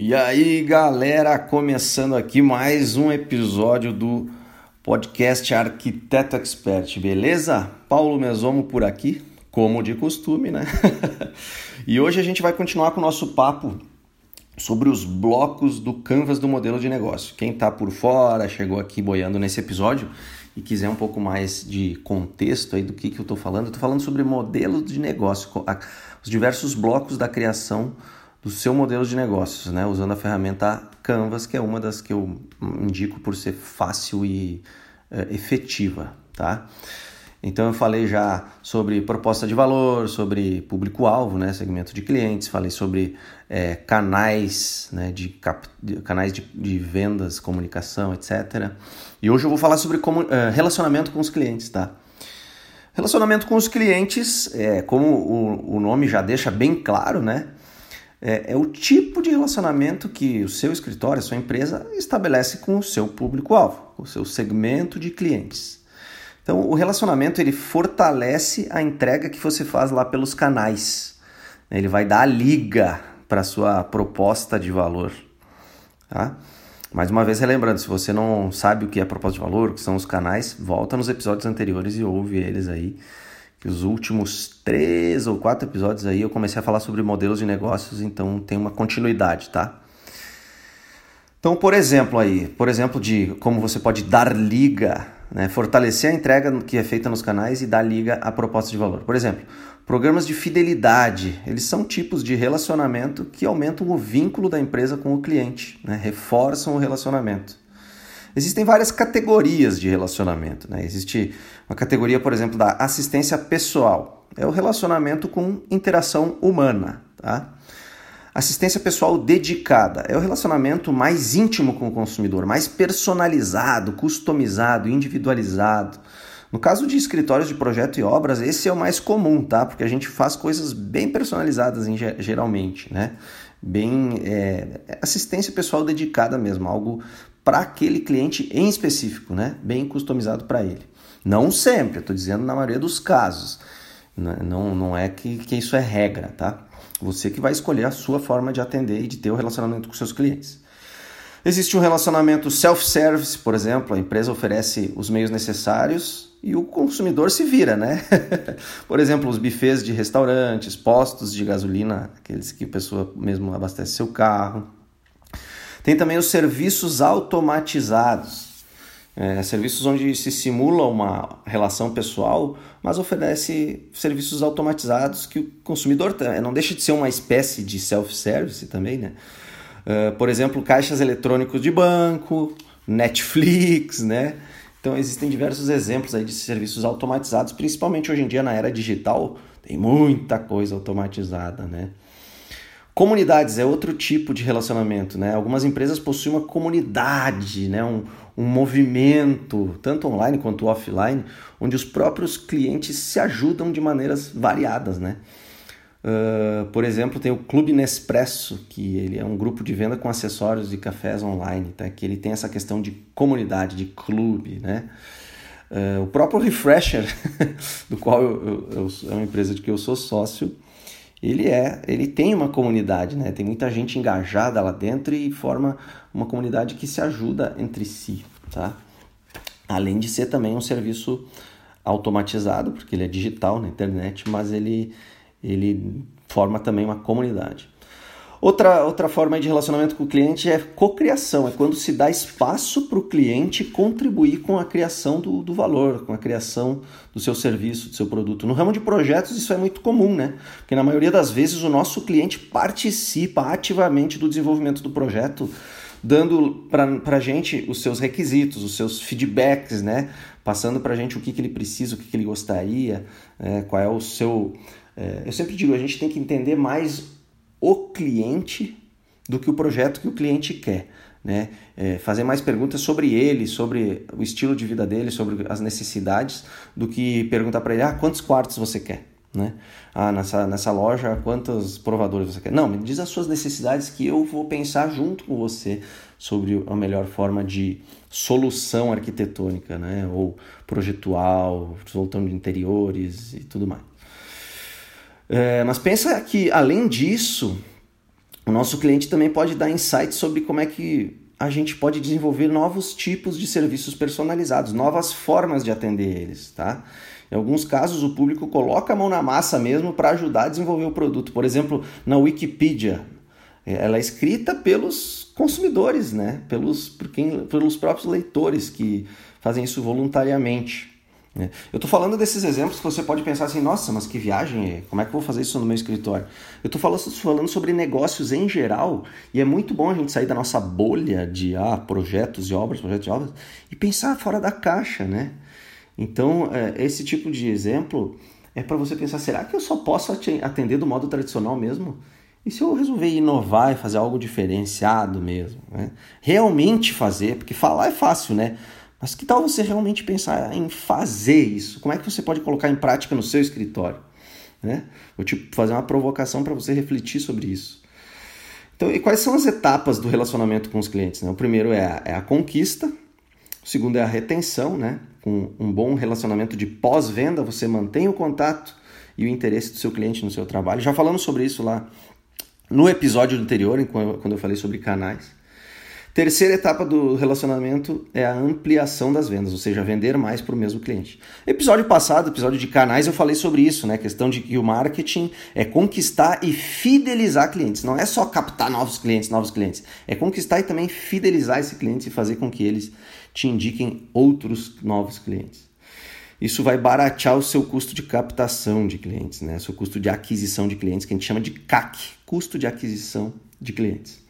E aí, galera, começando aqui mais um episódio do podcast Arquiteto Expert, beleza? Paulo Mesomo por aqui, como de costume, né? e hoje a gente vai continuar com o nosso papo sobre os blocos do canvas do modelo de negócio. Quem está por fora, chegou aqui boiando nesse episódio e quiser um pouco mais de contexto aí do que, que eu estou falando, eu estou falando sobre modelos de negócio, os diversos blocos da criação do seu modelo de negócios, né? usando a ferramenta Canvas, que é uma das que eu indico por ser fácil e é, efetiva. Tá? Então eu falei já sobre proposta de valor, sobre público-alvo, né, segmento de clientes, falei sobre é, canais, né, de, cap... canais de, de, vendas, comunicação, etc. E hoje eu vou falar sobre como, é, relacionamento com os clientes, tá? Relacionamento com os clientes, é, como o, o nome já deixa bem claro, né? É, é o tipo de relacionamento que o seu escritório, a sua empresa estabelece com o seu público-alvo, o seu segmento de clientes. Então, o relacionamento ele fortalece a entrega que você faz lá pelos canais. Ele vai dar a liga para a sua proposta de valor. Tá? Mais uma vez, relembrando, se você não sabe o que é proposta de valor, o que são os canais, volta nos episódios anteriores e ouve eles aí os últimos três ou quatro episódios aí eu comecei a falar sobre modelos de negócios, então tem uma continuidade, tá? Então, por exemplo aí, por exemplo de como você pode dar liga, né, fortalecer a entrega que é feita nos canais e dar liga à proposta de valor. Por exemplo, programas de fidelidade, eles são tipos de relacionamento que aumentam o vínculo da empresa com o cliente, né, reforçam o relacionamento. Existem várias categorias de relacionamento. Né? Existe uma categoria, por exemplo, da assistência pessoal. É o relacionamento com interação humana. Tá? Assistência pessoal dedicada é o relacionamento mais íntimo com o consumidor, mais personalizado, customizado, individualizado. No caso de escritórios de projeto e obras, esse é o mais comum, tá? Porque a gente faz coisas bem personalizadas em, geralmente, né? Bem é, assistência pessoal dedicada mesmo, algo para aquele cliente em específico, né? bem customizado para ele. Não sempre, estou dizendo na maioria dos casos. Não, não é que, que isso é regra, tá? Você que vai escolher a sua forma de atender e de ter o relacionamento com seus clientes. Existe um relacionamento self-service, por exemplo, a empresa oferece os meios necessários e o consumidor se vira, né? por exemplo, os bufês de restaurantes, postos de gasolina, aqueles que a pessoa mesmo abastece seu carro, tem também os serviços automatizados, é, serviços onde se simula uma relação pessoal, mas oferece serviços automatizados que o consumidor não deixa de ser uma espécie de self-service também, né? Uh, por exemplo, caixas eletrônicos de banco, Netflix, né? Então existem diversos exemplos aí de serviços automatizados, principalmente hoje em dia na era digital, tem muita coisa automatizada, né? Comunidades é outro tipo de relacionamento, né? Algumas empresas possuem uma comunidade, né? um, um movimento, tanto online quanto offline, onde os próprios clientes se ajudam de maneiras variadas, né? Uh, por exemplo, tem o Clube Nespresso, que ele é um grupo de venda com acessórios e cafés online, tá? que ele tem essa questão de comunidade, de clube, né? Uh, o próprio Refresher, do qual eu, eu, eu, é uma empresa de que eu sou sócio, ele é, ele tem uma comunidade, né? Tem muita gente engajada lá dentro e forma uma comunidade que se ajuda entre si, tá? Além de ser também um serviço automatizado, porque ele é digital na internet, mas ele, ele forma também uma comunidade. Outra, outra forma de relacionamento com o cliente é cocriação, é quando se dá espaço para o cliente contribuir com a criação do, do valor, com a criação do seu serviço, do seu produto. No ramo de projetos isso é muito comum, né? Porque na maioria das vezes o nosso cliente participa ativamente do desenvolvimento do projeto, dando para a gente os seus requisitos, os seus feedbacks, né? Passando para a gente o que, que ele precisa, o que, que ele gostaria, é, qual é o seu. É, eu sempre digo, a gente tem que entender mais o cliente do que o projeto que o cliente quer. Né? É, fazer mais perguntas sobre ele, sobre o estilo de vida dele, sobre as necessidades, do que perguntar para ele: ah, quantos quartos você quer? Né? Ah, nessa, nessa loja, quantos provadores você quer? Não, me diz as suas necessidades que eu vou pensar junto com você sobre a melhor forma de solução arquitetônica, né? ou projetual, solução de interiores e tudo mais. É, mas pensa que, além disso, o nosso cliente também pode dar insights sobre como é que a gente pode desenvolver novos tipos de serviços personalizados, novas formas de atender eles, tá? Em alguns casos, o público coloca a mão na massa mesmo para ajudar a desenvolver o produto. Por exemplo, na Wikipedia, ela é escrita pelos consumidores, né? pelos, por quem, pelos próprios leitores que fazem isso voluntariamente. Né? Eu estou falando desses exemplos que você pode pensar assim, nossa, mas que viagem, como é que eu vou fazer isso no meu escritório? Eu estou falando, falando sobre negócios em geral e é muito bom a gente sair da nossa bolha de ah, projetos e obras, projetos e obras e pensar fora da caixa, né? Então, é, esse tipo de exemplo é para você pensar, será que eu só posso atender do modo tradicional mesmo? E se eu resolver inovar e fazer algo diferenciado mesmo? Né? Realmente fazer, porque falar é fácil, né? Mas que tal você realmente pensar em fazer isso? Como é que você pode colocar em prática no seu escritório? Né? Vou te fazer uma provocação para você refletir sobre isso. Então, e quais são as etapas do relacionamento com os clientes? Né? O primeiro é a, é a conquista, o segundo é a retenção, né? com um bom relacionamento de pós-venda, você mantém o contato e o interesse do seu cliente no seu trabalho. Já falamos sobre isso lá no episódio anterior, quando eu falei sobre canais. Terceira etapa do relacionamento é a ampliação das vendas, ou seja, vender mais para o mesmo cliente. Episódio passado, episódio de canais, eu falei sobre isso, né? A questão de que o marketing é conquistar e fidelizar clientes. Não é só captar novos clientes, novos clientes. É conquistar e também fidelizar esse cliente e fazer com que eles te indiquem outros novos clientes. Isso vai baratear o seu custo de captação de clientes, né? Seu custo de aquisição de clientes, que a gente chama de CAC, custo de aquisição de clientes.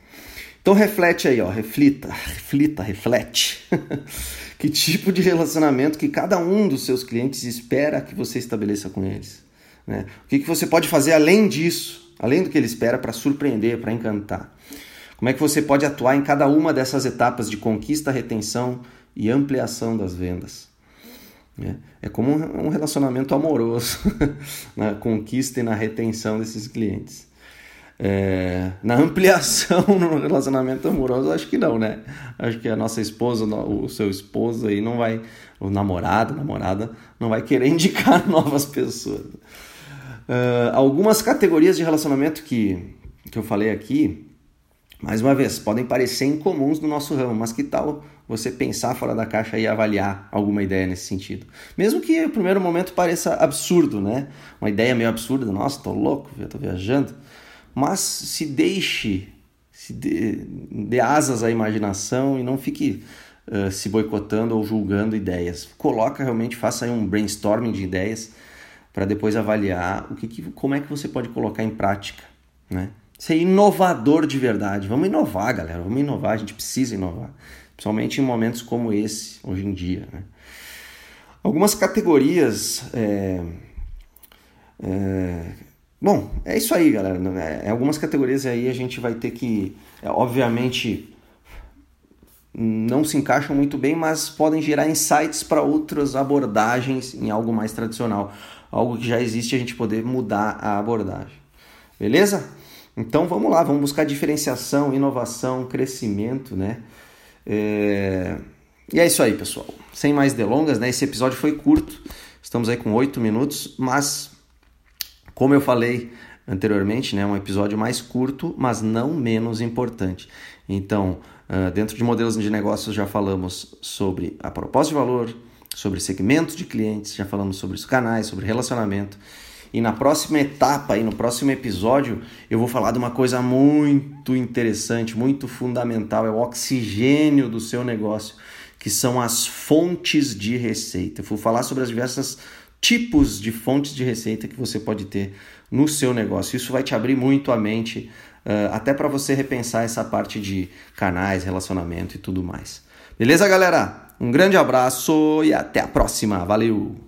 Então reflete aí, ó, reflita, reflita, reflete. que tipo de relacionamento que cada um dos seus clientes espera que você estabeleça com eles? Né? O que, que você pode fazer além disso, além do que ele espera para surpreender, para encantar? Como é que você pode atuar em cada uma dessas etapas de conquista, retenção e ampliação das vendas? É, é como um relacionamento amoroso na conquista e na retenção desses clientes. É, na ampliação no relacionamento amoroso, acho que não, né? Acho que a nossa esposa, o seu esposo aí não vai, o namorado, namorada, não vai querer indicar novas pessoas. Uh, algumas categorias de relacionamento que, que eu falei aqui, mais uma vez, podem parecer incomuns no nosso ramo, mas que tal você pensar fora da caixa e avaliar alguma ideia nesse sentido? Mesmo que no primeiro momento pareça absurdo, né? Uma ideia meio absurda, nossa, tô louco, eu tô viajando. Mas se deixe, se dê, dê asas à imaginação e não fique uh, se boicotando ou julgando ideias. Coloca realmente, faça um brainstorming de ideias para depois avaliar o que, que, como é que você pode colocar em prática, né? ser inovador de verdade. Vamos inovar, galera. Vamos inovar. A gente precisa inovar. Principalmente em momentos como esse, hoje em dia. Né? Algumas categorias. É, é, bom, é isso aí, galera. É, em algumas categorias aí a gente vai ter que, é, obviamente, não se encaixam muito bem, mas podem gerar insights para outras abordagens em algo mais tradicional. Algo que já existe, a gente poder mudar a abordagem. Beleza? Então vamos lá, vamos buscar diferenciação, inovação, crescimento, né? É... E é isso aí, pessoal. Sem mais delongas, né? Esse episódio foi curto, estamos aí com oito minutos, mas como eu falei anteriormente, né? Um episódio mais curto, mas não menos importante. Então, dentro de modelos de negócios já falamos sobre a proposta de valor, sobre segmentos de clientes, já falamos sobre os canais, sobre relacionamento. E na próxima etapa, aí, no próximo episódio, eu vou falar de uma coisa muito interessante, muito fundamental: é o oxigênio do seu negócio, que são as fontes de receita. Eu vou falar sobre as diversas tipos de fontes de receita que você pode ter no seu negócio. Isso vai te abrir muito a mente, uh, até para você repensar essa parte de canais, relacionamento e tudo mais. Beleza, galera? Um grande abraço e até a próxima. Valeu!